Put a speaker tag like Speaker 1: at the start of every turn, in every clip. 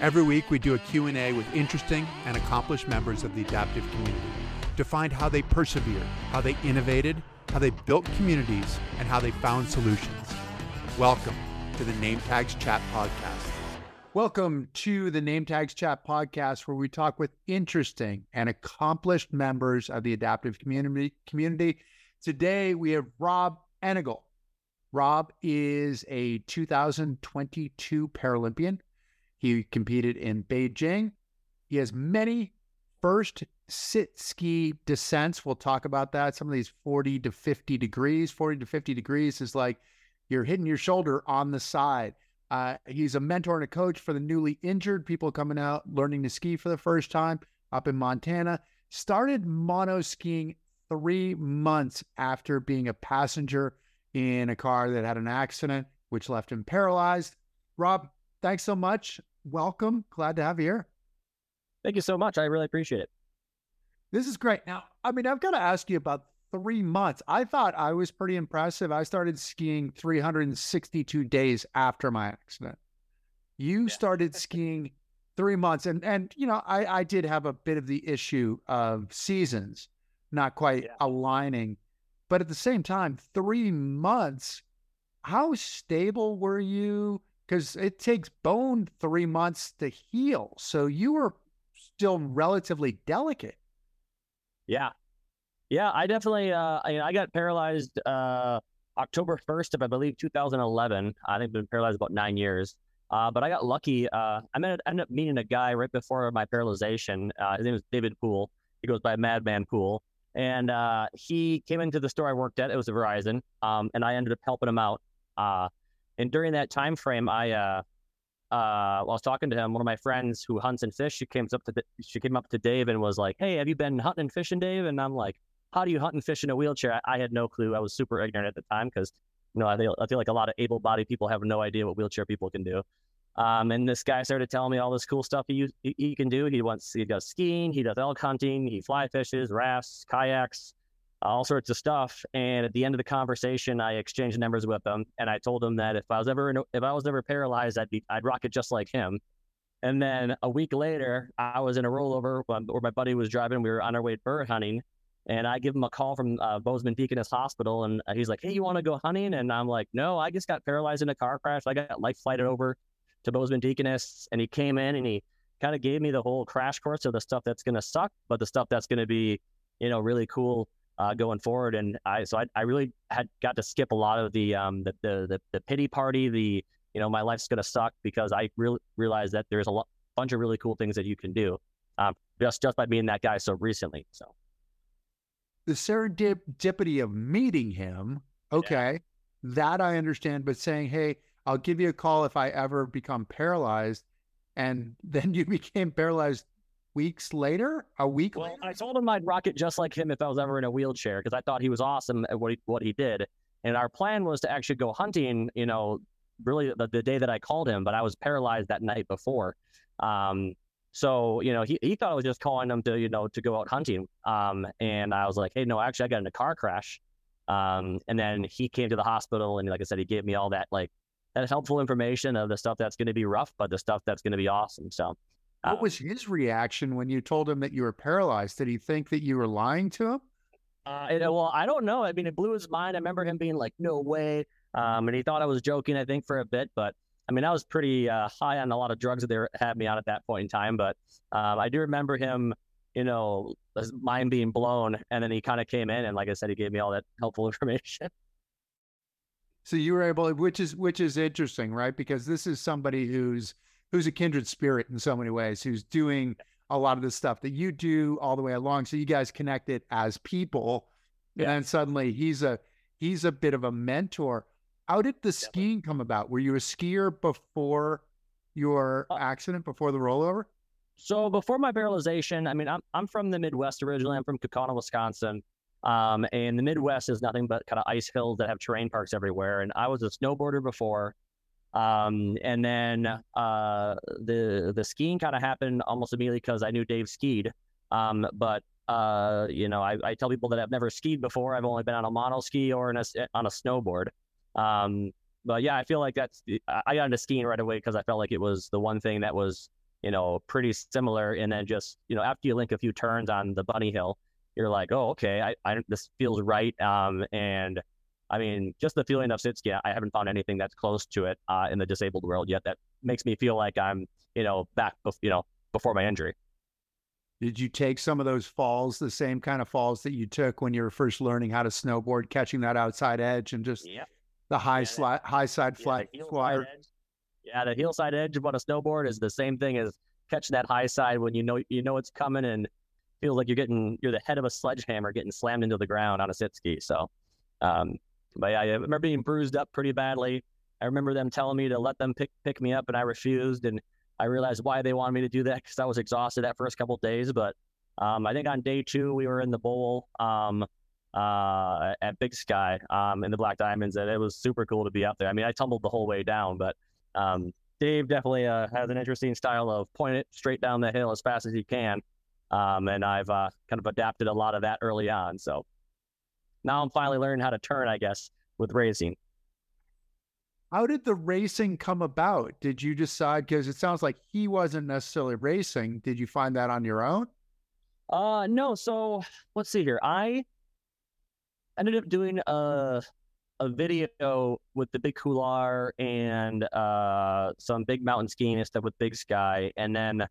Speaker 1: Every week we do a Q&A with interesting and accomplished members of the adaptive community to find how they persevered, how they innovated, how they built communities, and how they found solutions. Welcome to the Name Tags Chat podcast. Welcome to the Name Tags Chat podcast, where we talk with interesting and accomplished members of the adaptive community. Community. Today we have Rob Enigl. Rob is a 2022 Paralympian. He competed in Beijing. He has many first sit ski descents. We'll talk about that. Some of these 40 to 50 degrees, 40 to 50 degrees is like you're hitting your shoulder on the side. Uh, he's a mentor and a coach for the newly injured people coming out learning to ski for the first time up in Montana. Started mono skiing three months after being a passenger in a car that had an accident, which left him paralyzed. Rob, thanks so much. Welcome. Glad to have you here.
Speaker 2: Thank you so much. I really appreciate it.
Speaker 1: This is great. Now, I mean, I've got to ask you about three months. I thought I was pretty impressive. I started skiing 362 days after my accident. You yeah. started skiing three months, and and you know, I I did have a bit of the issue of seasons not quite yeah. aligning, but at the same time, three months. How stable were you? Because it takes bone three months to heal, so you were still relatively delicate.
Speaker 2: Yeah, yeah, I definitely. Uh, I, I got paralyzed uh, October first of I believe 2011. I think I've been paralyzed about nine years. Uh, but I got lucky. Uh, I ended, ended up meeting a guy right before my paralyzation. Uh, his name was David Poole. He goes by Madman Poole, and uh, he came into the store I worked at. It was a Verizon, um, and I ended up helping him out. And during that time frame, I uh, uh, while I was talking to him, one of my friends who hunts and fish, she came up to she came up to Dave and was like, "Hey, have you been hunting and fishing, Dave?" And I'm like, "How do you hunt and fish in a wheelchair?" I, I had no clue. I was super ignorant at the time because you know I feel, I feel like a lot of able-bodied people have no idea what wheelchair people can do. Um, and this guy started telling me all this cool stuff he, he, he can do. He wants he does skiing, he does elk hunting, he fly fishes, rafts, kayaks, all sorts of stuff. And at the end of the conversation, I exchanged numbers with him, and I told him that if I was ever if I was ever paralyzed, I'd be I'd rock it just like him. And then a week later, I was in a rollover where my buddy was driving. We were on our way bird hunting, and I give him a call from uh, Bozeman Deaconess Hospital, and he's like, "Hey, you want to go hunting?" And I'm like, "No, I just got paralyzed in a car crash. I got life flighted over to Bozeman Deaconess, and he came in and he kind of gave me the whole crash course of the stuff that's going to suck, but the stuff that's going to be, you know, really cool uh, going forward. And I, so I, I really had got to skip a lot of the, um, the, the, the, the pity party, the, you know, my life's going to suck because I really realized that there's a lot, bunch of really cool things that you can do um, just, just by being that guy so recently. So
Speaker 1: the serendipity of meeting him, okay, yeah. that I understand, but saying, hey, I'll give you a call if I ever become paralyzed. And then you became paralyzed weeks later, a week
Speaker 2: well,
Speaker 1: later?
Speaker 2: I told him I'd rock it just like him if I was ever in a wheelchair because I thought he was awesome at what he, what he did. And our plan was to actually go hunting, you know, really the, the day that I called him, but I was paralyzed that night before. Um, so, you know, he, he thought I was just calling him to, you know, to go out hunting. Um, and I was like, hey, no, actually, I got in a car crash. Um, and then he came to the hospital and, like I said, he gave me all that, like, that helpful information of the stuff that's going to be rough, but the stuff that's going to be awesome. So,
Speaker 1: what um, was his reaction when you told him that you were paralyzed? Did he think that you were lying to him?
Speaker 2: Uh, it, well, I don't know. I mean, it blew his mind. I remember him being like, "No way," um, and he thought I was joking. I think for a bit, but I mean, I was pretty uh, high on a lot of drugs that they had me on at that point in time. But um, I do remember him, you know, his mind being blown, and then he kind of came in, and like I said, he gave me all that helpful information.
Speaker 1: So you were able, which is which is interesting, right? Because this is somebody who's who's a kindred spirit in so many ways, who's doing a lot of the stuff that you do all the way along. So you guys connected as people, yeah. and then suddenly he's a he's a bit of a mentor. How did the skiing come about? Were you a skier before your uh, accident, before the rollover?
Speaker 2: So before my paralyzation, I mean, I'm I'm from the Midwest originally. I'm from Kaukauna, Wisconsin. Um, and the Midwest is nothing but kind of ice hills that have terrain parks everywhere. And I was a snowboarder before. Um, and then uh, the the skiing kind of happened almost immediately because I knew Dave skied. Um, but uh, you know, I, I, tell people that I've never skied before. I've only been on a mono ski or a, on a snowboard. Um, but yeah, I feel like that's I got into skiing right away because I felt like it was the one thing that was you know, pretty similar. And then just, you know, after you link a few turns on the bunny hill, you're like, oh, okay, I, I this feels right. Um, and I mean, just the feeling of Sitski, I haven't found anything that's close to it uh, in the disabled world yet that makes me feel like I'm, you know, back, you know, before my injury.
Speaker 1: Did you take some of those falls, the same kind of falls that you took when you were first learning how to snowboard, catching that outside edge and just
Speaker 2: yeah.
Speaker 1: the high yeah, slide, high side yeah, flat
Speaker 2: squat? Yeah, the heel side edge on a snowboard is the same thing as catching that high side when you know you know it's coming and feels like you're getting you're the head of a sledgehammer getting slammed into the ground on a sit ski. So, um, but yeah, I remember being bruised up pretty badly. I remember them telling me to let them pick pick me up, and I refused. And I realized why they wanted me to do that because I was exhausted that first couple days. But um, I think on day two we were in the bowl um, uh, at Big Sky um, in the Black Diamonds, and it was super cool to be up there. I mean, I tumbled the whole way down, but um, Dave definitely uh, has an interesting style of point it straight down the hill as fast as he can. Um, and I've uh, kind of adapted a lot of that early on. So now I'm finally learning how to turn, I guess, with racing.
Speaker 1: How did the racing come about? Did you decide? Because it sounds like he wasn't necessarily racing. Did you find that on your own?
Speaker 2: Uh, no. So let's see here. I ended up doing a a video with the Big Couloir and uh, some big mountain skiing and stuff with Big Sky, and then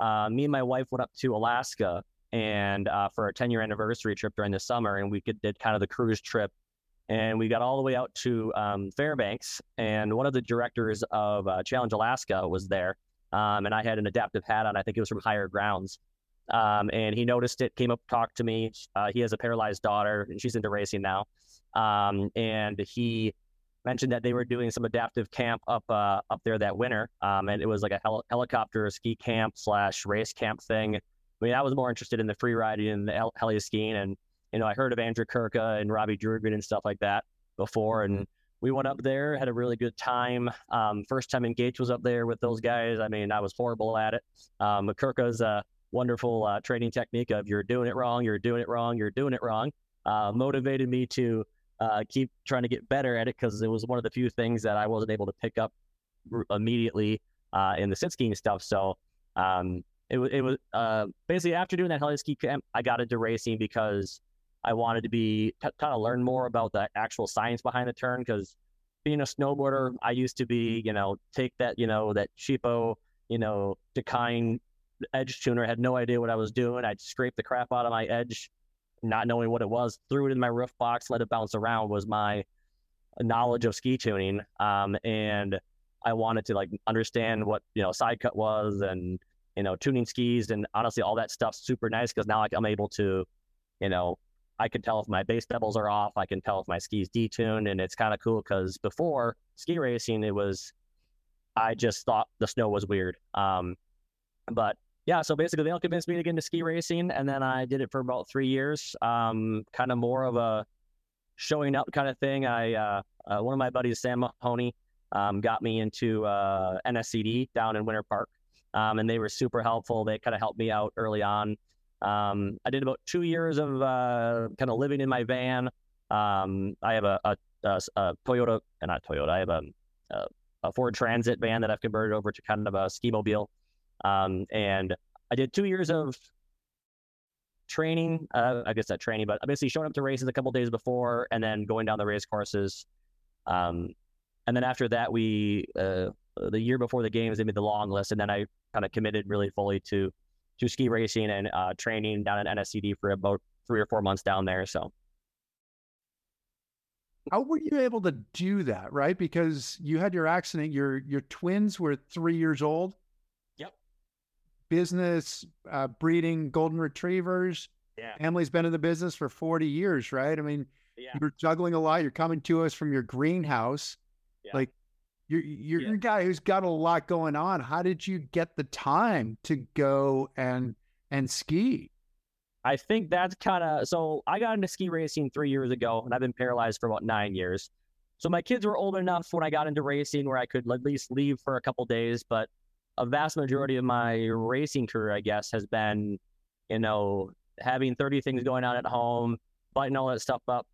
Speaker 2: uh, me and my wife went up to Alaska and uh, for our 10 year anniversary trip during the summer, and we did kind of the cruise trip. And we got all the way out to um, Fairbanks, and one of the directors of uh, Challenge Alaska was there. Um, and I had an adaptive hat on. I think it was from Higher Grounds. Um, and he noticed it, came up, talked to me. Uh, he has a paralyzed daughter, and she's into racing now. Um, and he mentioned that they were doing some adaptive camp up uh, up there that winter, um, and it was like a hel- helicopter ski camp slash race camp thing. I mean, I was more interested in the free riding and the hel- heli skiing, and you know, I heard of Andrew Kurka and Robbie Drugan and stuff like that before, and we went up there, had a really good time. Um, first time engaged was up there with those guys. I mean, I was horrible at it. Um, Kurka's a wonderful uh, training technique of you're doing it wrong, you're doing it wrong, you're doing it wrong. Uh, motivated me to uh, keep trying to get better at it because it was one of the few things that I wasn't able to pick up immediately uh, in the sit skiing stuff. So um, it, it was uh, basically after doing that heli ski camp, I got into racing because I wanted to be t- kind of learn more about the actual science behind the turn. Because being a snowboarder, I used to be, you know, take that, you know, that cheapo, you know, Dakine edge tuner. had no idea what I was doing. I'd scrape the crap out of my edge not knowing what it was, threw it in my roof box, let it bounce around was my knowledge of ski tuning. Um, and I wanted to like understand what, you know, side cut was and, you know, tuning skis and honestly, all that stuff's super nice because now I'm able to, you know, I can tell if my base doubles are off. I can tell if my skis detuned, and it's kind of cool because before ski racing, it was I just thought the snow was weird. Um, but yeah, so basically they all convinced me to get into ski racing, and then I did it for about three years. Um, kind of more of a showing up kind of thing. I uh, uh, one of my buddies, Sam Mahoney, um, got me into uh, NSCD down in Winter Park, um, and they were super helpful. They kind of helped me out early on. Um, I did about two years of uh, kind of living in my van. Um, I have a, a, a, a Toyota, uh, not Toyota. I have a, a, Ford Transit van that I've converted over to kind of a ski mobile. Um, and I did two years of training. Uh, I guess not training, but basically showing up to races a couple days before and then going down the race courses. Um, and then after that, we uh, the year before the games, they made the long list, and then I kind of committed really fully to to ski racing and uh, training down at NSCD for about three or four months down there. So.
Speaker 1: How were you able to do that, right? Because you had your accident. Your your twins were three years old Yep. business, uh, breeding golden retrievers.
Speaker 2: Yeah.
Speaker 1: Emily's been in the business for 40 years, right? I mean, yeah. you're juggling a lot. You're coming to us from your greenhouse. Yeah. Like, you're, you're yeah. a guy who's got a lot going on. How did you get the time to go and and ski?
Speaker 2: I think that's kind of so. I got into ski racing three years ago, and I've been paralyzed for about nine years. So my kids were old enough when I got into racing where I could at least leave for a couple days. But a vast majority of my racing career, I guess, has been, you know, having 30 things going on at home, biting all that stuff up,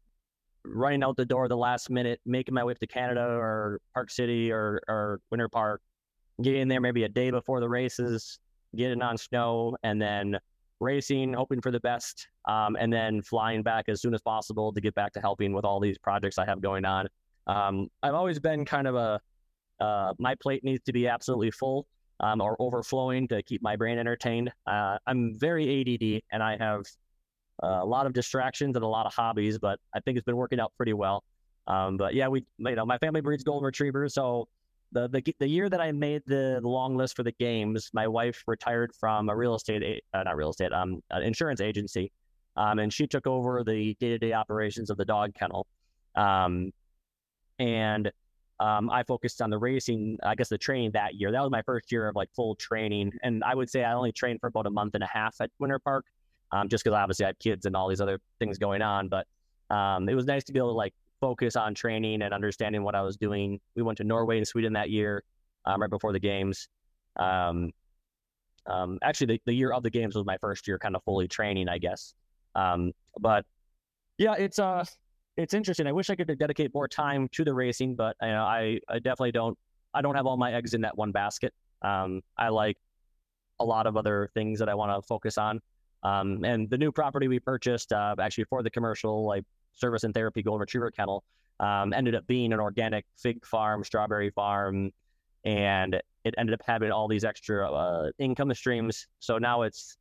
Speaker 2: running out the door the last minute, making my way up to Canada or Park City or, or Winter Park, getting there maybe a day before the races, getting on snow, and then racing, hoping for the best, um, and then flying back as soon as possible to get back to helping with all these projects I have going on. Um, I've always been kind of a uh, my plate needs to be absolutely full um, or overflowing to keep my brain entertained. Uh, I'm very ADD and I have uh, a lot of distractions and a lot of hobbies, but I think it's been working out pretty well. Um, but yeah, we you know my family breeds golden retrievers, so the, the the year that I made the, long list for the games, my wife retired from a real estate, uh, not real estate, um, an insurance agency, um, and she took over the day to day operations of the dog kennel, um, and um, I focused on the racing, I guess the training that year. That was my first year of like full training, and I would say I only trained for about a month and a half at Winter Park, um, just because obviously I have kids and all these other things going on, but. Um, it was nice to be able to like focus on training and understanding what I was doing. We went to Norway and Sweden that year, um, right before the games. Um, um, actually, the, the year of the games was my first year, kind of fully training, I guess. Um, but yeah, it's uh, it's interesting. I wish I could dedicate more time to the racing, but you know, I I definitely don't. I don't have all my eggs in that one basket. Um, I like a lot of other things that I want to focus on. Um, and the new property we purchased, uh, actually for the commercial, like service and therapy golden retriever kennel um, ended up being an organic fig farm, strawberry farm, and it ended up having all these extra uh, income streams. So now it's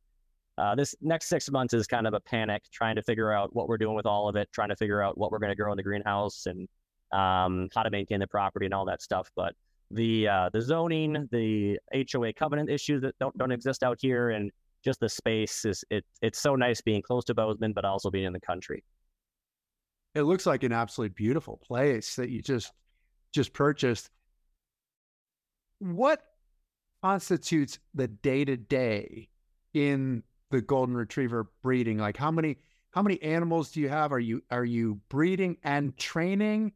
Speaker 2: uh, this next six months is kind of a panic, trying to figure out what we're doing with all of it, trying to figure out what we're going to grow in the greenhouse and um, how to maintain the property and all that stuff. But the uh, the zoning, the HOA covenant issues that don't don't exist out here, and just the space is it it's so nice being close to Bozeman, but also being in the country
Speaker 1: it looks like an absolutely beautiful place that you just just purchased. What constitutes the day to day in the golden retriever breeding? Like how many how many animals do you have? Are you are you breeding and training?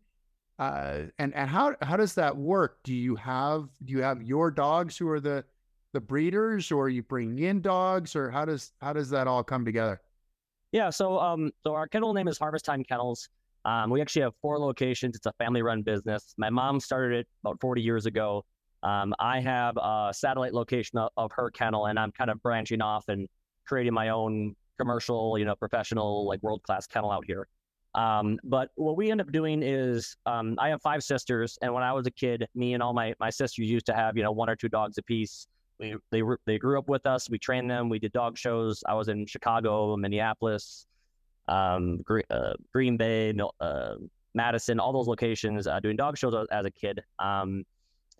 Speaker 1: Uh, and and how how does that work? Do you have do you have your dogs who are the the breeders, or you bring in dogs, or how does how does that all come together?
Speaker 2: Yeah, so um, so our kennel name is Harvest Time Kennels. Um, we actually have four locations. It's a family-run business. My mom started it about 40 years ago. Um, I have a satellite location of, of, her kennel, and I'm kind of branching off and creating my own commercial, you know, professional, like world-class kennel out here. Um, but what we end up doing is, um, I have five sisters, and when I was a kid, me and all my my sisters used to have, you know, one or two dogs apiece. We they they grew up with us. We trained them. We did dog shows. I was in Chicago, Minneapolis, um, Green, uh, Green Bay, uh, Madison, all those locations uh, doing dog shows as a kid. Um,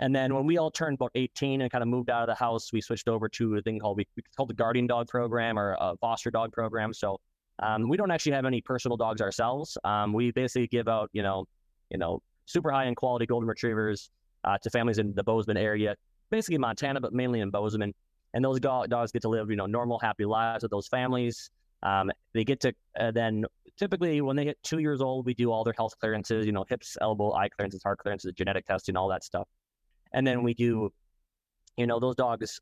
Speaker 2: and then when we all turned about 18 and kind of moved out of the house, we switched over to a thing called we, called the guardian dog program or a foster dog program. So um, we don't actually have any personal dogs ourselves. Um, we basically give out, you know, you know, super high end quality golden retrievers uh, to families in the Bozeman area basically Montana, but mainly in Bozeman. And those dogs get to live, you know, normal, happy lives with those families. Um, they get to uh, then typically when they hit two years old, we do all their health clearances, you know, hips, elbow, eye clearances, heart clearances, genetic testing, all that stuff. And then we do, you know, those dogs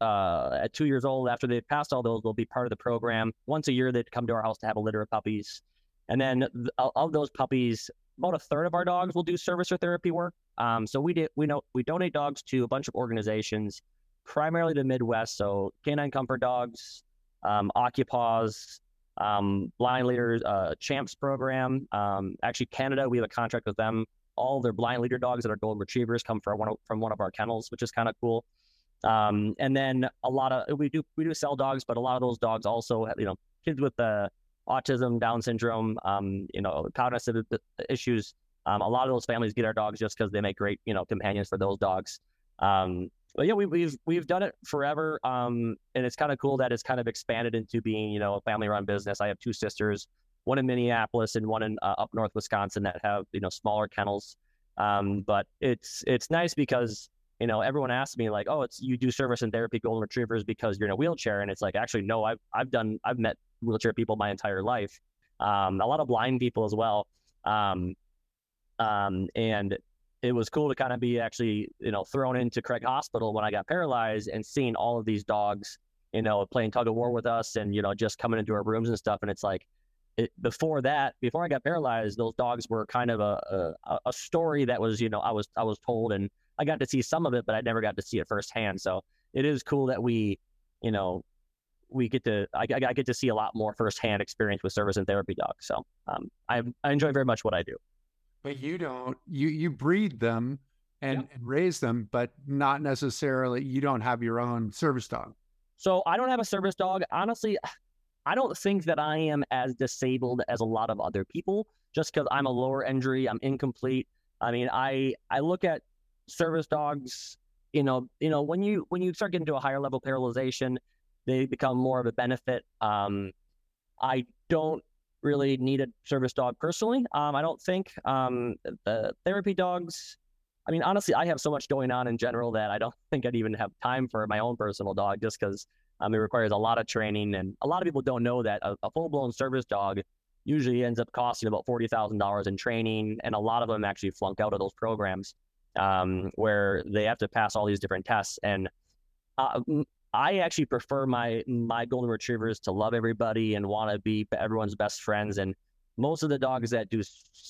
Speaker 2: uh, at two years old, after they've passed all those, they'll be part of the program. Once a year, they'd come to our house to have a litter of puppies. And then th- of those puppies, about a third of our dogs will do service or therapy work. Um, so we did we know we donate dogs to a bunch of organizations, primarily the Midwest. So Canine Comfort Dogs, um, Occupaws, um, Blind Leaders, uh, Champs program. Um, actually, Canada, we have a contract with them. All their blind leader dogs that are golden retrievers come from one of, from one of our kennels, which is kind of cool. Um, and then a lot of we do we do sell dogs, but a lot of those dogs also you know kids with the autism, Down syndrome, um, you know, cognitive issues. Um, a lot of those families get our dogs just because they make great, you know, companions for those dogs. Um, but yeah, we, we've, we've done it forever, um, and it's kind of cool that it's kind of expanded into being, you know, a family-run business. I have two sisters, one in Minneapolis and one in uh, up north Wisconsin that have, you know, smaller kennels. Um, but it's it's nice because you know everyone asks me like, oh, it's you do service and therapy golden retrievers because you're in a wheelchair, and it's like actually no, I've I've done I've met wheelchair people my entire life, um, a lot of blind people as well. Um, um, and it was cool to kind of be actually, you know, thrown into Craig Hospital when I got paralyzed and seeing all of these dogs, you know, playing tug of war with us and, you know, just coming into our rooms and stuff. And it's like, it, before that, before I got paralyzed, those dogs were kind of a, a, a story that was, you know, I was, I was told and I got to see some of it, but I never got to see it firsthand. So it is cool that we, you know, we get to I, I get to see a lot more firsthand experience with service and therapy dogs. So um, I I enjoy very much what I do.
Speaker 1: But you don't you you breed them and, yeah. and raise them, but not necessarily you don't have your own service dog.
Speaker 2: So I don't have a service dog. Honestly, I don't think that I am as disabled as a lot of other people just because I'm a lower injury, I'm incomplete. I mean, I I look at service dogs, you know, you know, when you when you start getting to a higher level paralyzation, they become more of a benefit. Um, I don't really need a service dog personally. Um, I don't think um, the therapy dogs. I mean, honestly, I have so much going on in general that I don't think I'd even have time for my own personal dog just because um, it requires a lot of training. And a lot of people don't know that a, a full blown service dog usually ends up costing about $40,000 in training. And a lot of them actually flunk out of those programs um, where they have to pass all these different tests. And uh, I actually prefer my my golden retrievers to love everybody and want to be everyone's best friends. And most of the dogs that do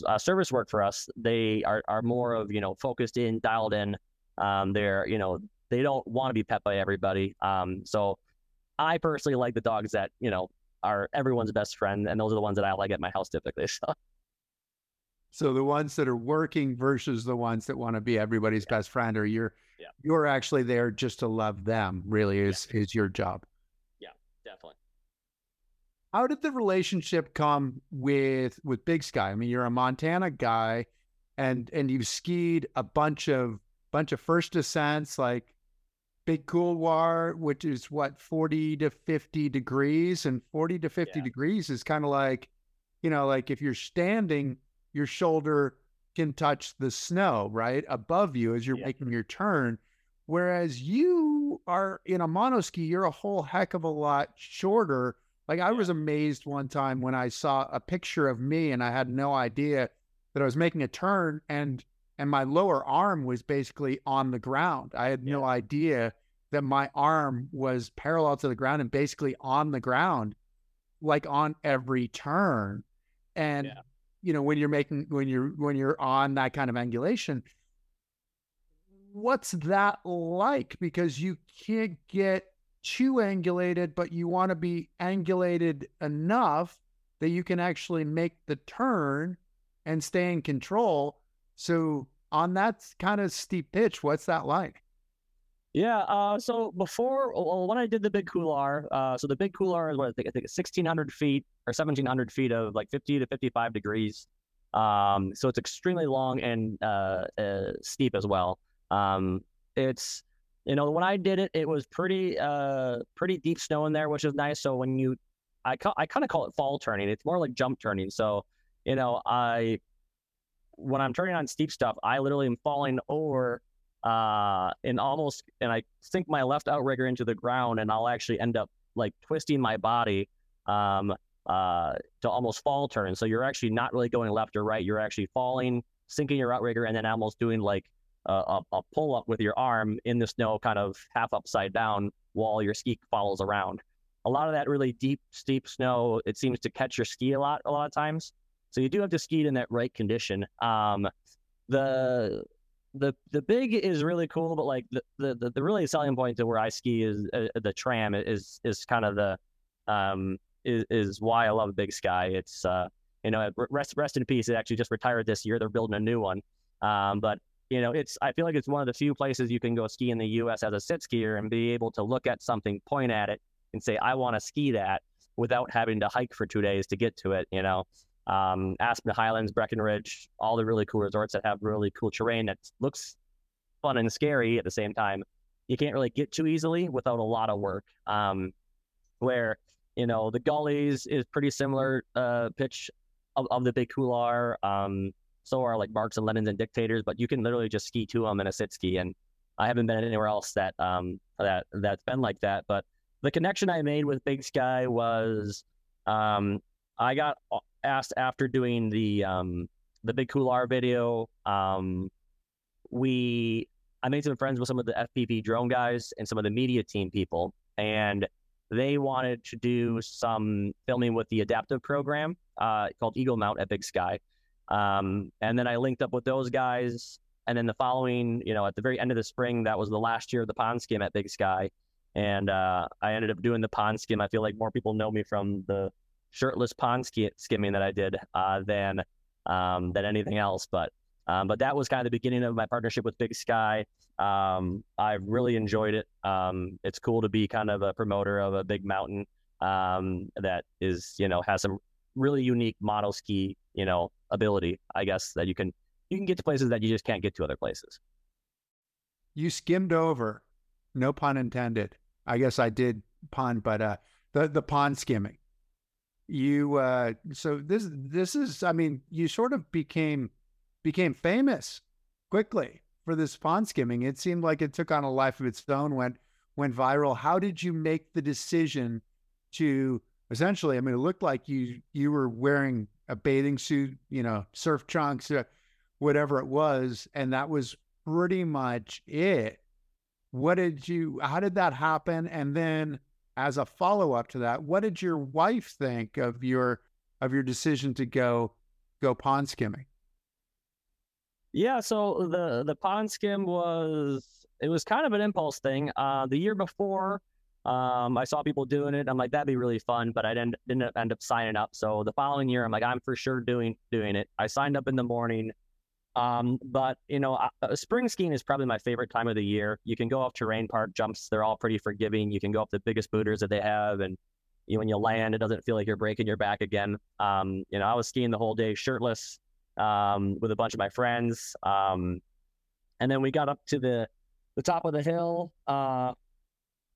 Speaker 2: uh, service work for us, they are are more of you know focused in, dialed in. Um, they're you know they don't want to be pet by everybody. Um, so I personally like the dogs that you know are everyone's best friend, and those are the ones that I like at my house typically. So.
Speaker 1: So the ones that are working versus the ones that want to be everybody's yeah. best friend, or you're yeah. you're actually there just to love them. Really, is yeah. is your job.
Speaker 2: Yeah, definitely.
Speaker 1: How did the relationship come with with Big Sky? I mean, you're a Montana guy, and and you've skied a bunch of bunch of first descents, like Big Couloir, which is what forty to fifty degrees, and forty to fifty yeah. degrees is kind of like, you know, like if you're standing your shoulder can touch the snow right above you as you're yeah. making your turn. Whereas you are in a monoski, you're a whole heck of a lot shorter. Like I was amazed one time when I saw a picture of me and I had no idea that I was making a turn and and my lower arm was basically on the ground. I had yeah. no idea that my arm was parallel to the ground and basically on the ground, like on every turn. And yeah you know when you're making when you're when you're on that kind of angulation what's that like? Because you can't get too angulated but you want to be angulated enough that you can actually make the turn and stay in control. So on that kind of steep pitch what's that like
Speaker 2: yeah. Uh, so before, well, when I did the big couloir, uh, so the big couloir is what I think, I think it's 1600 feet or 1700 feet of like 50 to 55 degrees. Um, so it's extremely long and uh, uh, steep as well. Um, it's, you know, when I did it, it was pretty, uh, pretty deep snow in there, which is nice. So when you, I, ca- I kind of call it fall turning. It's more like jump turning. So, you know, I, when I'm turning on steep stuff, I literally am falling over uh, and almost and I sink my left outrigger into the ground, and I'll actually end up like twisting my body um, uh, to almost fall turn. So you're actually not really going left or right. You're actually falling, sinking your outrigger, and then almost doing like a, a pull up with your arm in the snow, kind of half upside down, while your ski follows around. A lot of that really deep, steep snow, it seems to catch your ski a lot, a lot of times. So you do have to ski in that right condition. Um, the the the big is really cool, but like the the the really selling point to where I ski is uh, the tram is is kind of the um is is why I love Big Sky. It's uh you know rest rest in peace. It actually just retired this year. They're building a new one. Um, but you know it's I feel like it's one of the few places you can go ski in the U.S. as a sit skier and be able to look at something, point at it, and say I want to ski that without having to hike for two days to get to it. You know um, Aspen Highlands, Breckenridge, all the really cool resorts that have really cool terrain that looks fun and scary at the same time. You can't really get too easily without a lot of work. Um, where you know the gullies is pretty similar uh, pitch of, of the big couloir. Um, so are like Marx and Lenins and Dictators, but you can literally just ski to them in a sit ski. And I haven't been anywhere else that um, that that's been like that. But the connection I made with Big Sky was um, I got asked after doing the um, the big couloir video. Um, we I made some friends with some of the FPV drone guys and some of the media team people, and they wanted to do some filming with the adaptive program uh, called Eagle Mount at Big Sky. Um, and then I linked up with those guys. and then the following, you know, at the very end of the spring, that was the last year of the pond skim at Big Sky, and uh, I ended up doing the pond skim. I feel like more people know me from the shirtless pond ski- skimming that I did uh, than um, than anything else. But um, but that was kind of the beginning of my partnership with Big Sky. Um, I've really enjoyed it. Um, it's cool to be kind of a promoter of a big mountain um, that is, you know, has some really unique model ski, you know, ability. I guess that you can you can get to places that you just can't get to other places.
Speaker 1: You skimmed over, no pun intended. I guess I did pun, but uh, the the pond skimming. You uh, so this this is I mean you sort of became became famous quickly for this pond skimming. It seemed like it took on a life of its own, went went viral. How did you make the decision to essentially? I mean, it looked like you you were wearing a bathing suit, you know, surf trunks, uh, whatever it was, and that was pretty much it. What did you? How did that happen? And then, as a follow up to that, what did your wife think of your of your decision to go go pond skimming?
Speaker 2: Yeah, so the the pond skim was it was kind of an impulse thing. Uh, the year before, um, I saw people doing it. I'm like, that'd be really fun, but I didn't didn't end up signing up. So the following year, I'm like, I'm for sure doing doing it. I signed up in the morning. Um, but you know, uh, spring skiing is probably my favorite time of the year. You can go off terrain park jumps; they're all pretty forgiving. You can go up the biggest booters that they have, and you know, when you land, it doesn't feel like you're breaking your back again. Um, you know, I was skiing the whole day shirtless um, with a bunch of my friends. Um, and then we got up to the the top of the hill. Uh,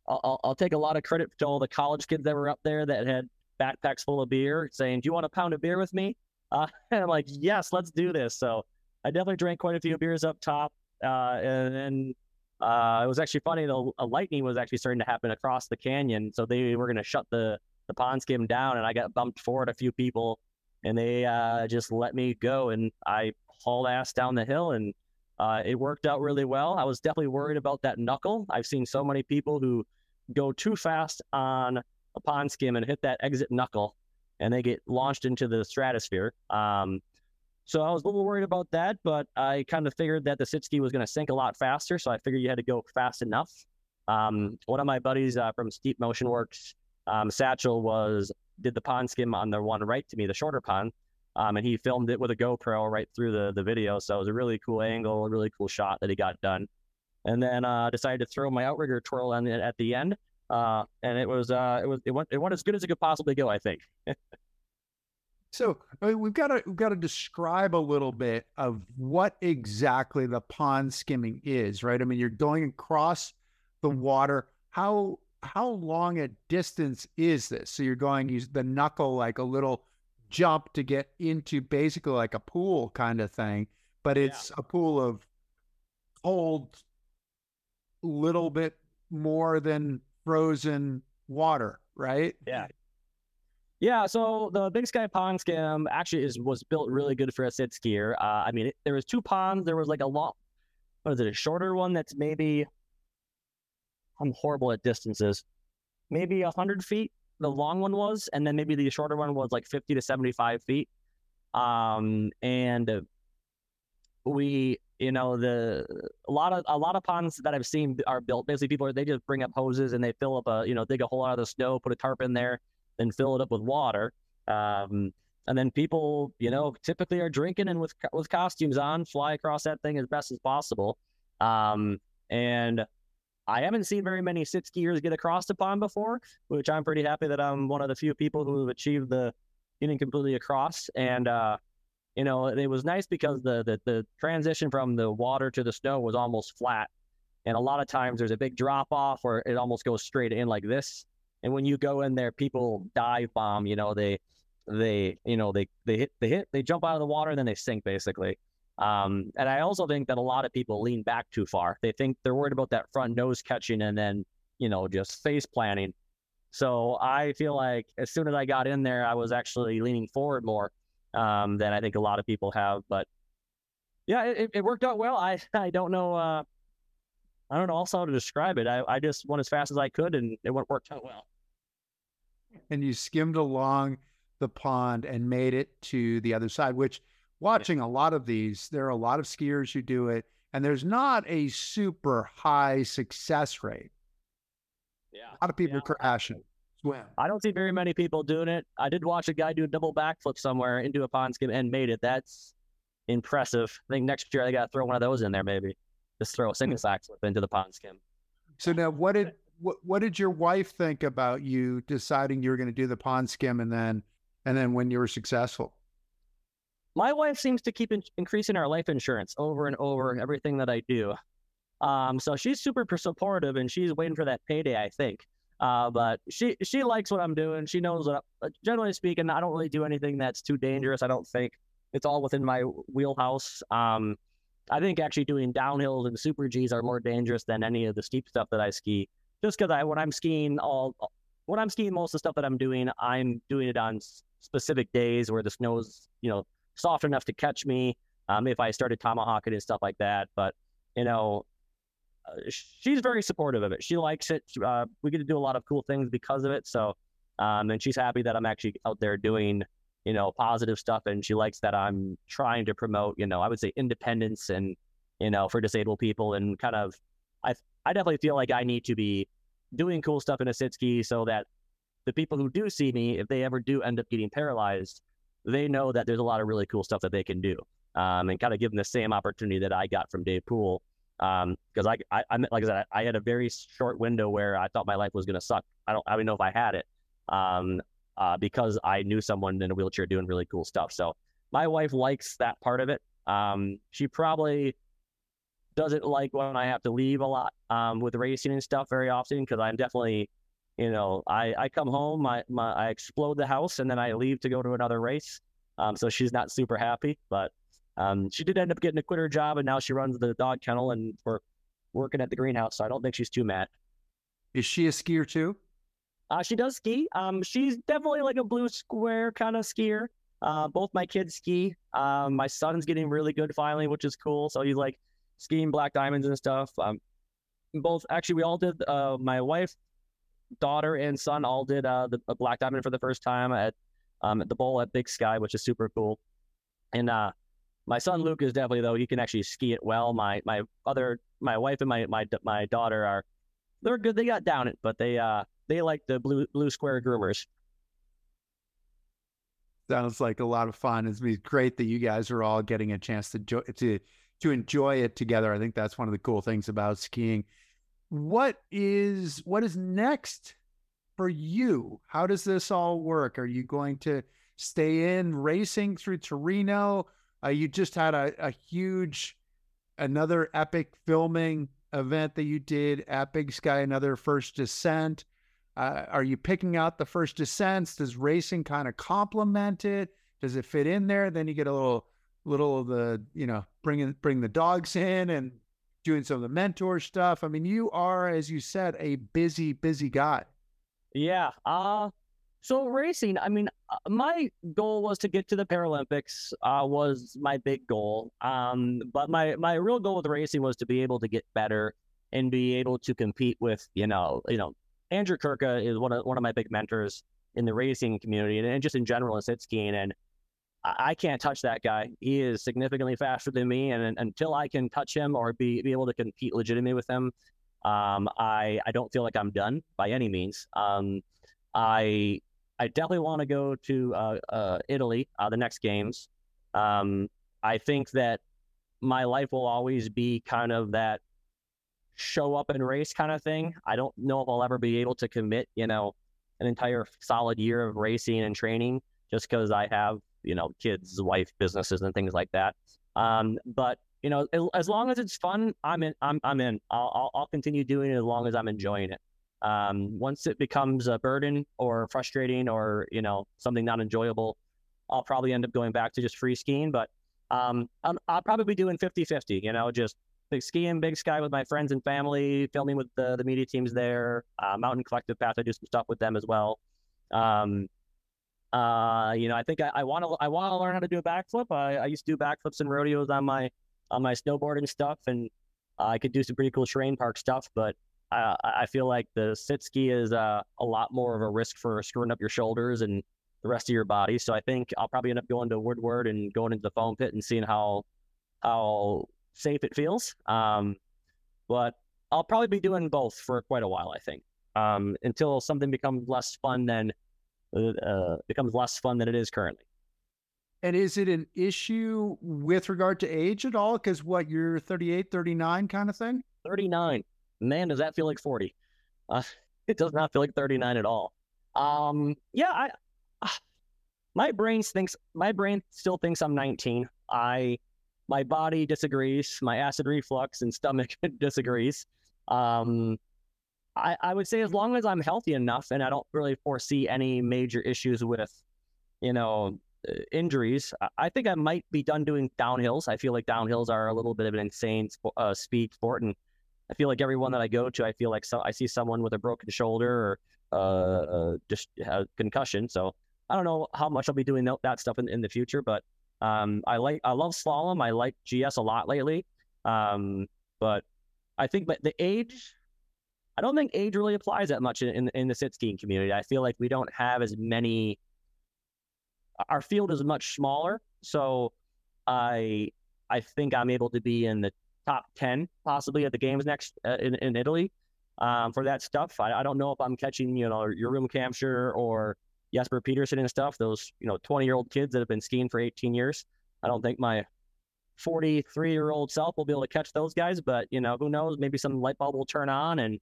Speaker 2: I'll, I'll take a lot of credit to all the college kids that were up there that had backpacks full of beer, saying, "Do you want a pound of beer with me?" Uh, and I'm like, "Yes, let's do this." So I definitely drank quite a few beers up top, uh, and then uh, it was actually funny. The a lightning was actually starting to happen across the canyon, so they were going to shut the the pond skim down, and I got bumped forward a few people and they uh, just let me go, and I hauled ass down the hill, and uh, it worked out really well. I was definitely worried about that knuckle. I've seen so many people who go too fast on a pond skim and hit that exit knuckle, and they get launched into the stratosphere. Um, so I was a little worried about that, but I kind of figured that the sit ski was going to sink a lot faster. So I figured you had to go fast enough. Um, one of my buddies uh, from Steep Motion Works, um, Satchel, was did the pond skim on the one right to me, the shorter pond. Um, and he filmed it with a GoPro right through the, the video. So it was a really cool angle, a really cool shot that he got done. And then uh, decided to throw my outrigger twirl on it at the end. Uh, and it was uh, it was it went it went as good as it could possibly go, I think.
Speaker 1: so I mean, we've got to we've got to describe a little bit of what exactly the pond skimming is, right? I mean, you're going across the water. How how long a distance is this? So you're going use the knuckle like a little jump to get into basically like a pool kind of thing, but it's yeah. a pool of cold, little bit more than frozen water, right?
Speaker 2: Yeah. Yeah, so the Big Sky Pond skim actually is was built really good for a sit skier. Uh, I mean, it, there was two ponds. There was like a long, what is it, a shorter one that's maybe I'm horrible at distances. Maybe 100 feet, the long one was, and then maybe the shorter one was like 50 to 75 feet. Um, and we, you know, the a lot of a lot of ponds that I've seen are built. Basically, people are they just bring up hoses and they fill up a, you know, dig a hole out of the snow, put a tarp in there, then fill it up with water. Um, and then people, you know, typically are drinking and with with costumes on, fly across that thing as best as possible. Um, and I haven't seen very many sit skiers get across the pond before, which I'm pretty happy that I'm one of the few people who have achieved the getting completely across. And uh, you know, it was nice because the, the the transition from the water to the snow was almost flat. And a lot of times there's a big drop off where it almost goes straight in like this. And when you go in there, people dive bomb. You know, they they you know they they hit they hit they jump out of the water and then they sink basically. Um, and I also think that a lot of people lean back too far. They think they're worried about that front nose catching and then, you know, just face planting. So I feel like as soon as I got in there, I was actually leaning forward more um, than I think a lot of people have. But yeah, it, it worked out well. I I don't know. Uh, I don't know also how to describe it. I, I just went as fast as I could and it worked out well.
Speaker 1: And you skimmed along the pond and made it to the other side, which watching a lot of these, there are a lot of skiers who do it. and there's not a super high success rate.
Speaker 2: Yeah.
Speaker 1: A lot of people
Speaker 2: Yeah.
Speaker 1: crashing. Swim.
Speaker 2: I don't see very many people doing it. I did watch a guy do a double backflip somewhere into a pond skim and made it. That's impressive. I think next year I got to throw one of those in there, maybe. Just throw a single hmm. backflip into the pond skim.
Speaker 1: So now, what did what, what did your wife think about you deciding you were going to do the pond skim and then and then when you were successful?
Speaker 2: My wife seems to keep in- increasing our life insurance over and over everything that I do. Um, so she's super supportive and she's waiting for that payday, I think. Uh, but she she likes what I'm doing. She knows that. uh, Generally speaking, I don't really do anything that's too dangerous. I don't think it's all within my wheelhouse. Um, I think actually doing downhills and super G's are more dangerous than any of the steep stuff that I ski. Just because I when I'm skiing all when I'm skiing most of the stuff that I'm doing, I'm doing it on specific days where the snow's you know soft enough to catch me. Um, if I started tomahawking and stuff like that, but you know, uh, she's very supportive of it. She likes it. Uh, we get to do a lot of cool things because of it. So, um, and she's happy that I'm actually out there doing, you know, positive stuff. And she likes that I'm trying to promote, you know, I would say independence and, you know, for disabled people and kind of, I, I definitely feel like I need to be doing cool stuff in a sit ski so that the people who do see me, if they ever do end up getting paralyzed, they know that there's a lot of really cool stuff that they can do. Um, and kind of give them the same opportunity that I got from Dave Poole um because I, I i like i said I, I had a very short window where i thought my life was going to suck i don't i don't know if i had it um uh because i knew someone in a wheelchair doing really cool stuff so my wife likes that part of it um she probably doesn't like when i have to leave a lot um with racing and stuff very often because i'm definitely you know i i come home I, my i explode the house and then i leave to go to another race um so she's not super happy but um, she did end up getting to quit her job, and now she runs the dog kennel, and we're working at the greenhouse. So I don't think she's too mad.
Speaker 1: Is she a skier too?
Speaker 2: Uh, she does ski. Um, she's definitely like a blue square kind of skier. Uh, both my kids ski. Um, my son's getting really good finally, which is cool. So he's like skiing black diamonds and stuff. Um, both actually, we all did. Uh, my wife, daughter, and son all did uh, the black diamond for the first time at um, at the bowl at Big Sky, which is super cool. And uh, my son Luke is definitely though he can actually ski it well. My my other my wife and my my my daughter are they're good. They got down it, but they uh they like the blue blue square groomers.
Speaker 1: Sounds like a lot of fun. It's great that you guys are all getting a chance to jo- to to enjoy it together. I think that's one of the cool things about skiing. What is what is next for you? How does this all work? Are you going to stay in racing through Torino? Uh, you just had a, a huge, another epic filming event that you did at Big Sky, another first descent. Uh, are you picking out the first descents? Does racing kind of complement it? Does it fit in there? Then you get a little, little of the, you know, bringing bring the dogs in and doing some of the mentor stuff. I mean, you are, as you said, a busy, busy guy.
Speaker 2: Yeah. Uh so racing, I mean, uh, my goal was to get to the Paralympics. Uh, was my big goal. Um, but my my real goal with racing was to be able to get better and be able to compete with, you know, you know, Andrew Kurka is one of one of my big mentors in the racing community and, and just in general in sit skiing. And I, can't touch that guy. He is significantly faster than me, and, and until I can touch him or be be able to compete legitimately with him, um, I I don't feel like I'm done by any means. Um, I I definitely want to go to uh, uh, Italy, uh, the next games. Um, I think that my life will always be kind of that show up and race kind of thing. I don't know if I'll ever be able to commit, you know, an entire solid year of racing and training just because I have, you know, kids, wife, businesses, and things like that. Um, but you know, as long as it's fun, I'm in. I'm I'm in. I'll I'll, I'll continue doing it as long as I'm enjoying it. Um, once it becomes a burden or frustrating or you know something not enjoyable, I'll probably end up going back to just free skiing. But um, i will probably be doing 50-50, You know, just big skiing, big sky with my friends and family, filming with the the media teams there. Uh, Mountain Collective Pass, I do some stuff with them as well. Um, uh, you know, I think I want to I want to learn how to do a backflip. I, I used to do backflips and rodeos on my on my snowboard and stuff, and uh, I could do some pretty cool terrain park stuff. But uh, I feel like the sit ski is uh, a lot more of a risk for screwing up your shoulders and the rest of your body. So I think I'll probably end up going to Woodward and going into the foam pit and seeing how how safe it feels. Um, but I'll probably be doing both for quite a while, I think, um, until something becomes less fun than uh, becomes less fun than it is currently.
Speaker 1: And is it an issue with regard to age at all? Because what, you're 38, 39 kind of thing?
Speaker 2: 39. Man, does that feel like 40? Uh, it does not feel like 39 at all. Um, yeah, I, uh, my brain thinks my brain still thinks I'm 19. I, my body disagrees. My acid reflux and stomach disagrees. Um, I, I would say as long as I'm healthy enough and I don't really foresee any major issues with, you know, uh, injuries, I think I might be done doing downhills. I feel like downhills are a little bit of an insane uh, speed sport, and I feel like everyone that I go to, I feel like so I see someone with a broken shoulder or uh, uh just a concussion. So I don't know how much I'll be doing that stuff in, in the future, but um, I like I love slalom. I like GS a lot lately, um, but I think but the age I don't think age really applies that much in, in, in the sit skiing community. I feel like we don't have as many. Our field is much smaller, so I I think I'm able to be in the top ten possibly at the games next uh, in in Italy um, for that stuff. I, I don't know if I'm catching you know Jeroen Kampschreur or Jesper Pedersen and stuff. Those you know 20 year old kids that have been skiing for 18 years. I don't think my 43 year old self will be able to catch those guys, but you know who knows? Maybe some light bulb will turn on and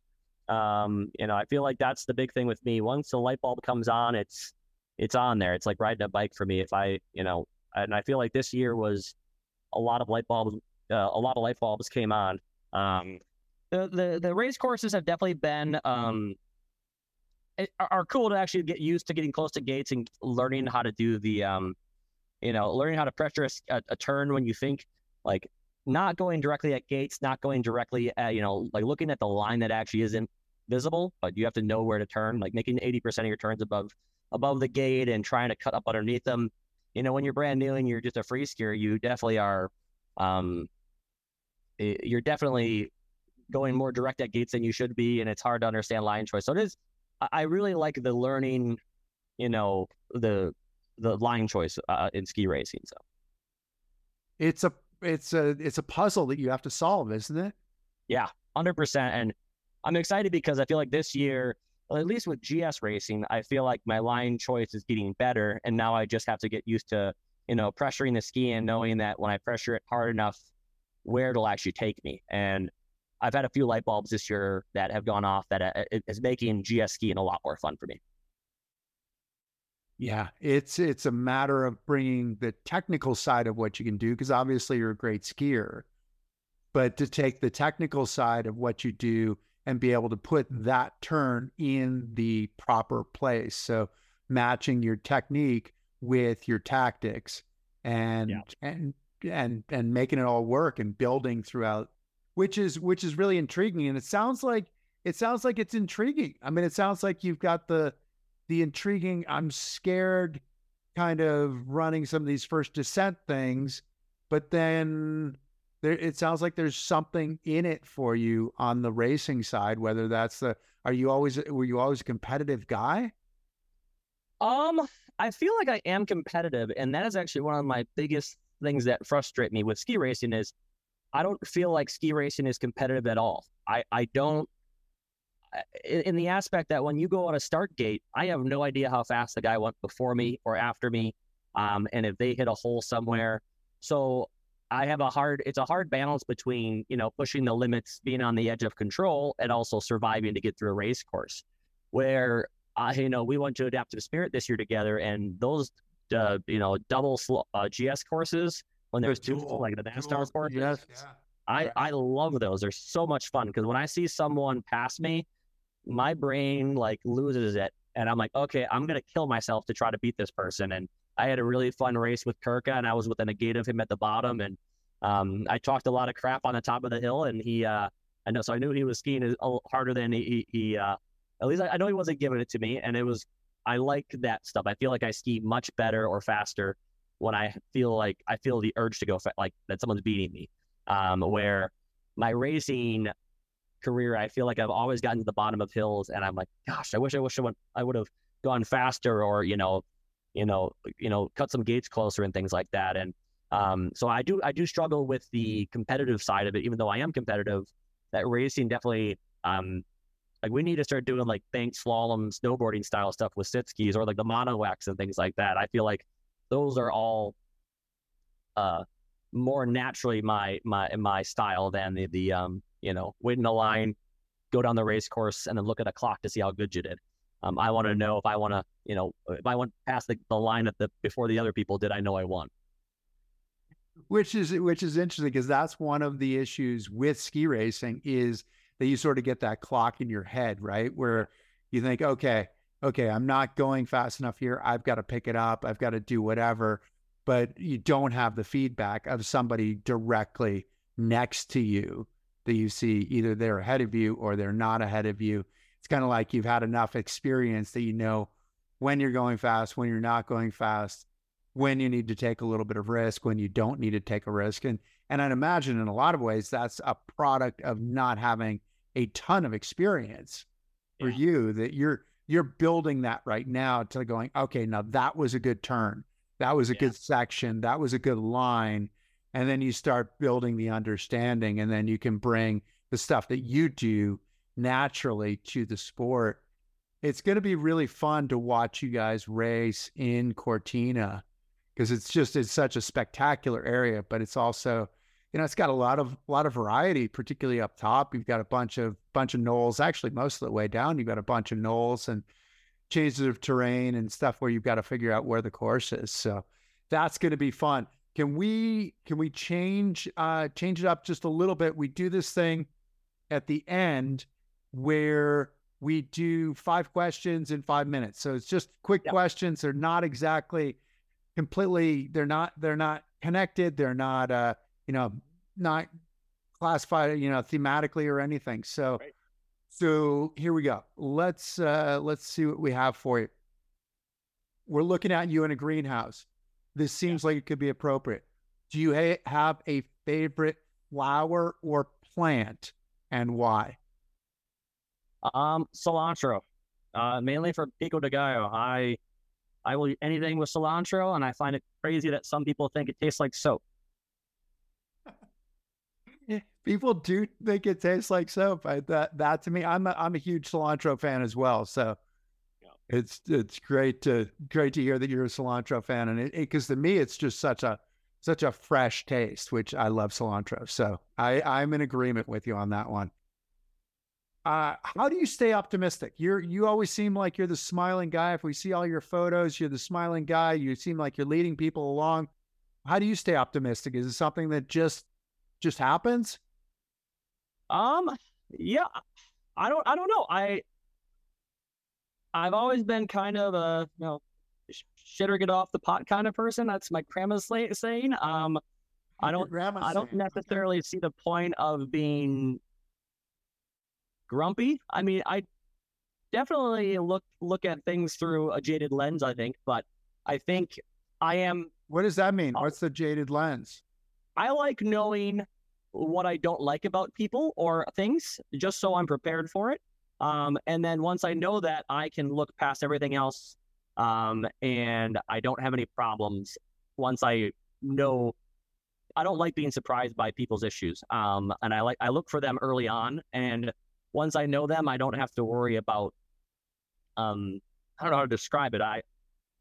Speaker 2: um, you know, I feel like that's the big thing with me. Once the light bulb comes on, it's it's on there. It's like riding a bike for me. If I, you know, and I feel like this year was a lot of light bulbs. Uh, a lot of light bulbs came on. Um, the, the the race courses have definitely been um, are cool to actually get used to getting close to gates and learning how to do the um, you know, learning how to pressure a, a turn when you think like not going directly at gates, not going directly at, you know, like looking at the line that actually isn't visible, but you have to know where to turn, like making 80% of your turns above above the gate and trying to cut up underneath them. You know, when you're brand new and you're just a free skier, you definitely are um you're definitely going more direct at gates than you should be and it's hard to understand line choice. So it is I really like the learning, you know, the the line choice uh, in ski racing. So
Speaker 1: it's a it's a it's a puzzle that you have to solve, isn't it?
Speaker 2: Yeah, hundred percent. And I'm excited because I feel like this year, at least with GS racing, I feel like my line choice is getting better, and now I just have to get used to you know pressuring the ski and knowing that when I pressure it hard enough, where it'll actually take me. And I've had a few light bulbs this year that have gone off that uh, making GS skiing a lot more fun for me.
Speaker 1: Yeah, it's it's a matter of bringing the technical side of what you can do because obviously you're a great skier, but to take the technical side of what you do and be able to put that turn in the proper place. So matching your technique with your tactics and yeah. and and and making it all work and building throughout which is which is really intriguing and it sounds like it sounds like it's intriguing. I mean it sounds like you've got the the intriguing I'm scared kind of running some of these first descent things but then there it sounds like there's something in it for you on the racing side whether that's the are you always were you always a competitive guy?
Speaker 2: Um i feel like i am competitive and that is actually one of my biggest things that frustrate me with ski racing is i don't feel like ski racing is competitive at all. I i don't in, in the aspect that when you go on a start gate i have no idea how fast the guy went before me or after me um and if they hit a hole somewhere so I have a hard it's a hard balance between, you know, pushing the limits, being on the edge of control and also surviving to get through a race course. Where uh, you know, we went to Adaptive Spirit this year together and those uh, you know, double uh, GS courses when there's two like the NASCAR courses. Yes. Yeah. I, I love those. They're so much fun because when I see someone pass me, my brain like loses it. And I'm like, okay, I'm gonna kill myself to try to beat this person. And I had a really fun race with Kurka, and I was within a gate of him at the bottom, and um, I talked a lot of crap on the top of the hill, and he, uh, I know, so I knew he was skiing harder than he, he uh, at least I, I, know he wasn't giving it to me, and it was, I like that stuff. I feel like I ski much better or faster when I feel like I feel the urge to go fa- like that someone's beating me. Um, where my racing career, I feel like I've always gotten to the bottom of hills, and I'm like, gosh, I wish I wish I would I would have gone faster, or you know, you know, you know, cut some gates closer and things like that. And Um, so I do I do struggle with the competitive side of it, even though I am competitive. That racing definitely um, like we need to start doing like bank slalom, snowboarding style stuff with sit skis or like the mono X and things like that. I feel like those are all uh, more naturally my my my style than the the um you know wait in a line, go down the race course and then look at a clock to see how good you did. Um, I want to know if I want to you know if I went past the, the line at the before the other people did I know I won.
Speaker 1: Which is which is interesting because that's one of the issues with ski racing is that you sort of get that clock in your head, right? Where you think, okay, okay, I'm not going fast enough here. I've got to pick it up. I've got to do whatever but you don't have the feedback of somebody directly next to you that you see either they're ahead of you or they're not ahead of you. It's kind of like you've had enough experience that you know when you're going fast, when you're not going fast, when you need to take a little bit of risk, when you don't need to take a risk. And and I'd imagine in a lot of ways that's a product of not having a ton of experience for yeah. you that you're you're building that right now to going, okay, now that was a good turn. That was a yeah. good section. That was a good line. And then you start building the understanding, and then you can bring the stuff that you do naturally to the sport. It's going to be really fun to watch you guys race in Cortina because it's just it's such a spectacular area, but it's also you know it's got a lot of a lot of variety, particularly up top. You've got a bunch of bunch of knolls. Actually, most of the way down, you've got a bunch of knolls and changes of terrain and stuff where you've got to figure out where the course is. So that's going to be fun. Can we can we change uh change it up just a little bit? We do this thing at the end where we do five questions in five minutes. So it's just quick questions. They're not exactly completely they're not they're not connected. They're not uh, you know, not classified, you know, thematically or anything. So right. So here we go. Let's uh, let's see what we have for you. We're looking at you in a greenhouse. This seems yeah. like it could be appropriate. Do you ha- have a favorite flower or plant, and why?
Speaker 2: Um, cilantro, uh, mainly for pico de gallo. I I will eat anything with cilantro, and I find it crazy that some people think it tastes like soap.
Speaker 1: people do think it tastes like soap. I, that that to me, I'm a, I'm a huge cilantro fan as well. So. It's it's great to great to hear that you're a cilantro fan, and because to me it's just such a such a fresh taste, which I love cilantro. So I I'm in agreement with you on that one. Uh, how do you stay optimistic? You're you always seem like you're the smiling guy. If we see all your photos, you're the smiling guy. You seem like you're leading people along. How do you stay optimistic? Is it something that just just happens?
Speaker 2: Um, yeah, I don't, I don't know. I, I've always been kind of a, you know, shit or get off the pot kind of person. That's my grandma's saying. Um, I don't, I don't necessarily see the point of being grumpy. I mean, I definitely look look at things through a jaded lens. I think, but I think I am.
Speaker 1: What does that mean? What's the jaded lens?
Speaker 2: I like knowing what I don't like about people or things, just so I'm prepared for it. Um, and then once I know that, I can look past everything else, um, and I don't have any problems. Once I know, I don't like being surprised by people's issues, um, and I like I look for them early on. And once I know them, I don't have to worry about. Um, I don't know how to describe it. I,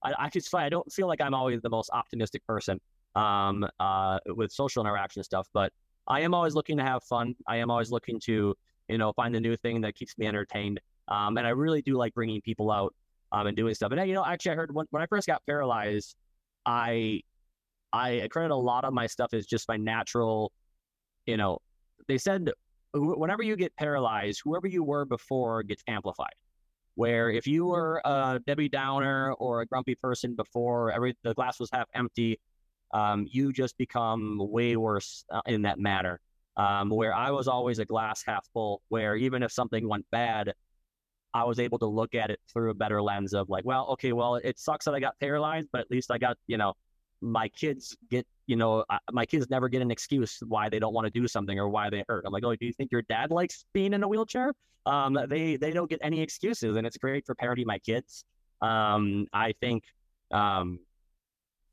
Speaker 2: I, I just I don't feel like I'm always the most optimistic person um, uh, with social interaction stuff, but I am always looking to have fun. I am always looking to, you know, find the new thing that keeps me entertained. Um, and I really do like bringing people out um, and doing stuff. And you know, actually, I heard when, when I first got paralyzed, I I credit a lot of my stuff is just my natural, you know, they said whenever you get paralyzed, whoever you were before gets amplified. Where if you were a Debbie Downer or a grumpy person before, every the glass was half empty, um, you just become way worse uh, in that matter. Um, where I was always a glass half full, where even if something went bad, I was able to look at it through a better lens of like, well, okay, well, it sucks that I got paralyzed, but at least I got, you know, my kids get, you know, uh, my kids never get an excuse why they don't want to do something or why they hurt. I'm like, oh, do you think your dad likes being in a wheelchair? Um, they they don't get any excuses, and it's great for parenting my kids. Um, I think, um,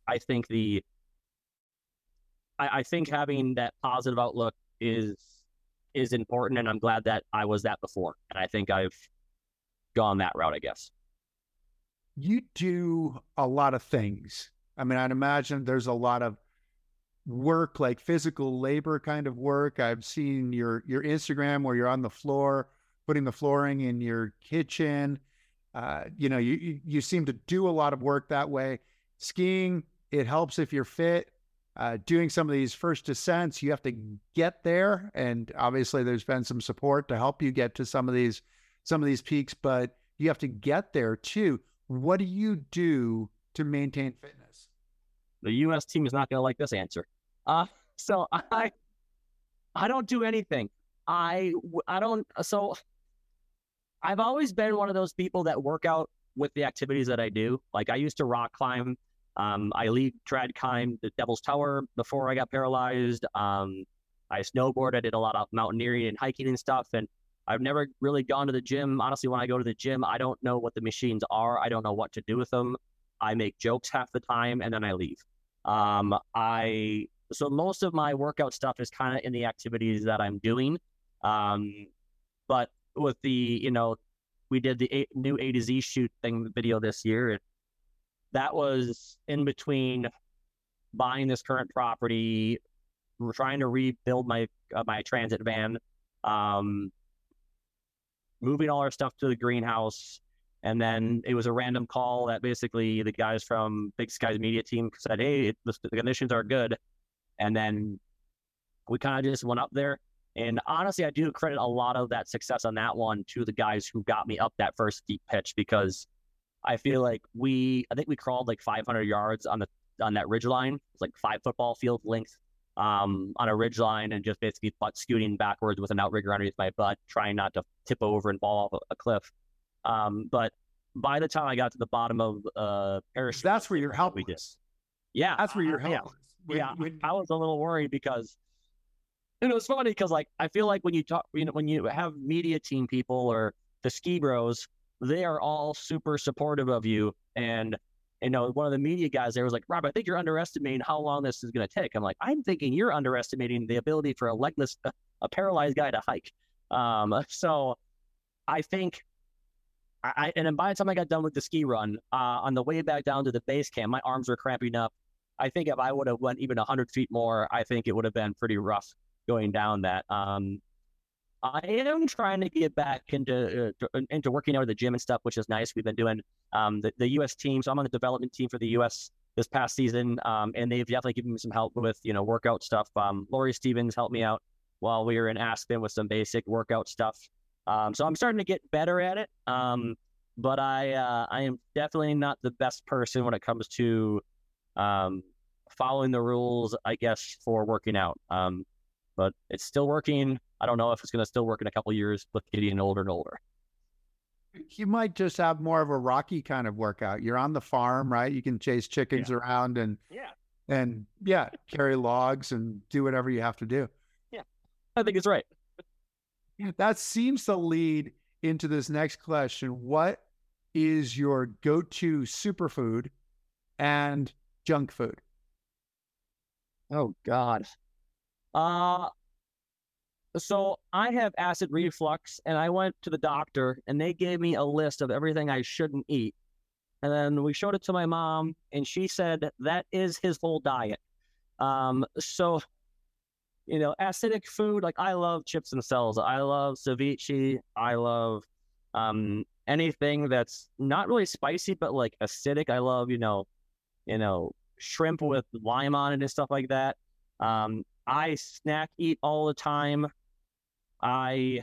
Speaker 2: I think the I, I think having that positive outlook is is important, and I'm glad that I was that before, and I think I've gone that route. I guess
Speaker 1: you do a lot of things. I mean, I'd imagine there's a lot of work, like physical labor kind of work. I've seen your your Instagram where you're on the floor putting the flooring in your kitchen. Uh, you know, you you seem to do a lot of work that way. Skiing, it helps if you're fit. Uh, doing some of these first descents, you have to get there, and obviously, there's been some support to help you get to some of these some of these peaks, but you have to get there too. What do you do to maintain fitness?
Speaker 2: The U.S. team is not going to like this answer. Uh, so I, I don't do anything. I, I don't. So I've always been one of those people that work out with the activities that I do. Like I used to rock climb. Um, I lead climb the Devil's Tower before I got paralyzed. Um, I snowboard. I did a lot of mountaineering and hiking and stuff. And I've never really gone to the gym. Honestly, when I go to the gym, I don't know what the machines are. I don't know what to do with them. I make jokes half the time and then I leave. Um, I so most of my workout stuff is kind of in the activities that I'm doing. Um, but with the you know, we did the new A to Z Chute thing video this year. And that was in between buying this current property, trying to rebuild my uh, my transit van, um, moving all our stuff to the greenhouse. And then it was a random call that basically the guys from Big Sky's Media Team said, "Hey, the conditions are good," and then we kind of just went up there. And honestly, I do credit a lot of that success on that one to the guys who got me up that first deep pitch because I feel like we, I think we crawled like 500 yards on the on that ridge line. It's like five football field length um, on a ridge line and just basically butt scooting backwards with an outrigger underneath my butt, trying not to tip over and fall off a, cliff. Um, but by the time I got to the bottom of uh, parachute,
Speaker 1: that's where you're helpless.
Speaker 2: We did. Yeah,
Speaker 1: that's where you're helpless.
Speaker 2: Yeah, when, yeah. When... I was a little worried because and it was funny because like I feel like when you talk, you know, when you have media team people or the ski bros, they are all super supportive of you and you know, one of the media guys there was like, Rob, I think you're underestimating how long this is going to take. I'm like, I'm thinking you're underestimating the ability for a legless, a paralyzed guy to hike. Um, so I think, I, and then by the time I got done with the ski run, uh, on the way back down to the base camp, my arms were cramping up. I think if I would have went even 100 feet more, I think it would have been pretty rough going down that. Um, I am trying to get back into uh, into working out at the gym and stuff, which is nice. We've been doing um, the, the U.S. team, so I'm on the development team for the U.S. this past season, um, and they've definitely given me some help with you know workout stuff. Um, Laurie Stephens helped me out while we were in Aspen with some basic workout stuff. Um, so I'm starting to get better at it. Um, but I uh, I am definitely not the best person when it comes to um, following the rules, I guess, for working out. Um, but it's still working. I don't know if it's going to still work in a couple years with getting older and older.
Speaker 1: You might just have more of a rocky kind of workout. You're on the farm, right? You can chase chickens yeah. around and
Speaker 2: yeah,
Speaker 1: and yeah, carry logs and do whatever you have to do.
Speaker 2: Yeah, I think it's right.
Speaker 1: That seems to lead into this next question. What is your go-to superfood and junk food?
Speaker 2: Oh God. Uh, so I have acid reflux, and I went to the doctor, and they gave me a list of everything I shouldn't eat. And then we showed it to my mom, and she said that is his whole diet. Um, so, you know, acidic food, like I love chips and cells. I love ceviche. I love um, anything that's not really spicy, but like acidic. I love, you know, you know, shrimp with lime on it and stuff like that. Um, I snack eat all the time. I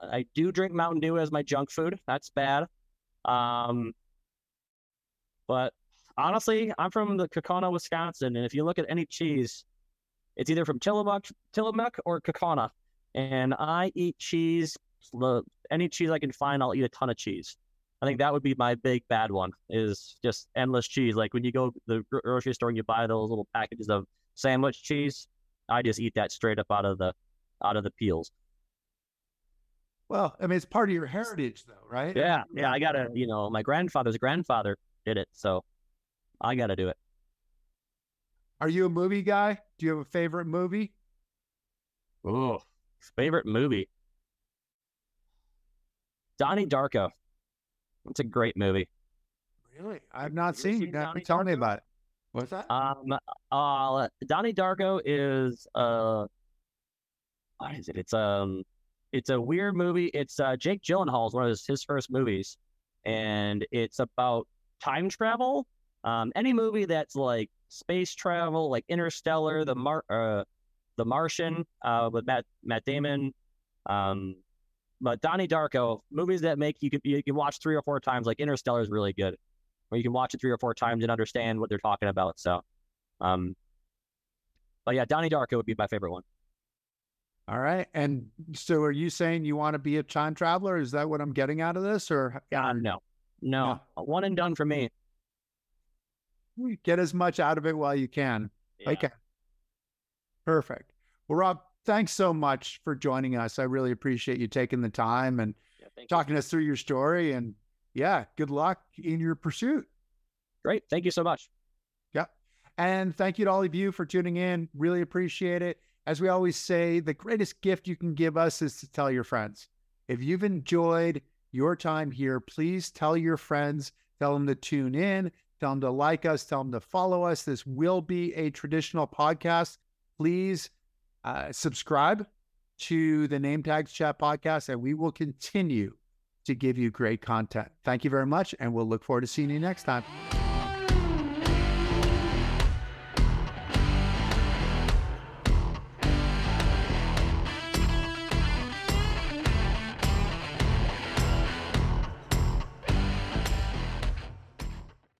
Speaker 2: I do drink Mountain Dew as my junk food. That's bad. Um, but honestly, I'm from the Kaukauna, Wisconsin, and if you look at any cheese, it's either from Tillamook, Tillamook or Kaukauna. And I eat cheese. Any cheese I can find, I'll eat a ton of cheese. I think that would be my big bad one is just endless cheese. Like when you go to the grocery store and you buy those little packages of sandwich cheese, I just eat that straight up out of the out of the peels.
Speaker 1: Well, I mean, it's part of your heritage, though, right?
Speaker 2: Yeah, yeah. I gotta, you know, my grandfather's grandfather did it, so I gotta do it.
Speaker 1: Are you a movie guy? Do you have a favorite movie?
Speaker 2: Oh, favorite movie. Donnie Darko. It's a great movie.
Speaker 1: Really? I've not seen
Speaker 2: seen. Donnie
Speaker 1: Tell me
Speaker 2: Darko?
Speaker 1: about it. What's that?
Speaker 2: Um, uh, Donnie Darko is uh, what is it? It's um, it's a weird movie. It's uh, Jake Gyllenhaal's one of his, his first movies, and it's about time travel. Um, any movie that's like space travel, like Interstellar, the Mar, uh, the Martian, uh, with Matt Matt Damon, um, but Donnie Darko movies that make you can you can watch three or four times. Like Interstellar is really good, where you can watch it three or four times and understand what they're talking about. So, um, but yeah, Donnie Darko would be my favorite one.
Speaker 1: All right. And so are you saying you want to be a time traveler? Is that what I'm getting out of this? Or
Speaker 2: Uh, no, no, one and done for me.
Speaker 1: get as much out of it while you can?
Speaker 2: Yeah.
Speaker 1: Okay. Perfect. Well, Rob, thanks so much for joining us. I really appreciate you taking the time and
Speaker 2: Yeah, thank you.
Speaker 1: talking us through your story. And yeah, good luck in your pursuit.
Speaker 2: Great, thank you so much.
Speaker 1: Yep. And thank you to all of you for tuning in. Really appreciate it. As we always say, the greatest gift you can give us is to tell your friends. If you've enjoyed your time here, please tell your friends, tell them to tune in, tell them to like us, tell them to follow us. This will be a traditional podcast. Please uh, subscribe to the Name Tags Chat podcast, and we will continue to give you great content. Thank you very much, and we'll look forward to seeing you next time.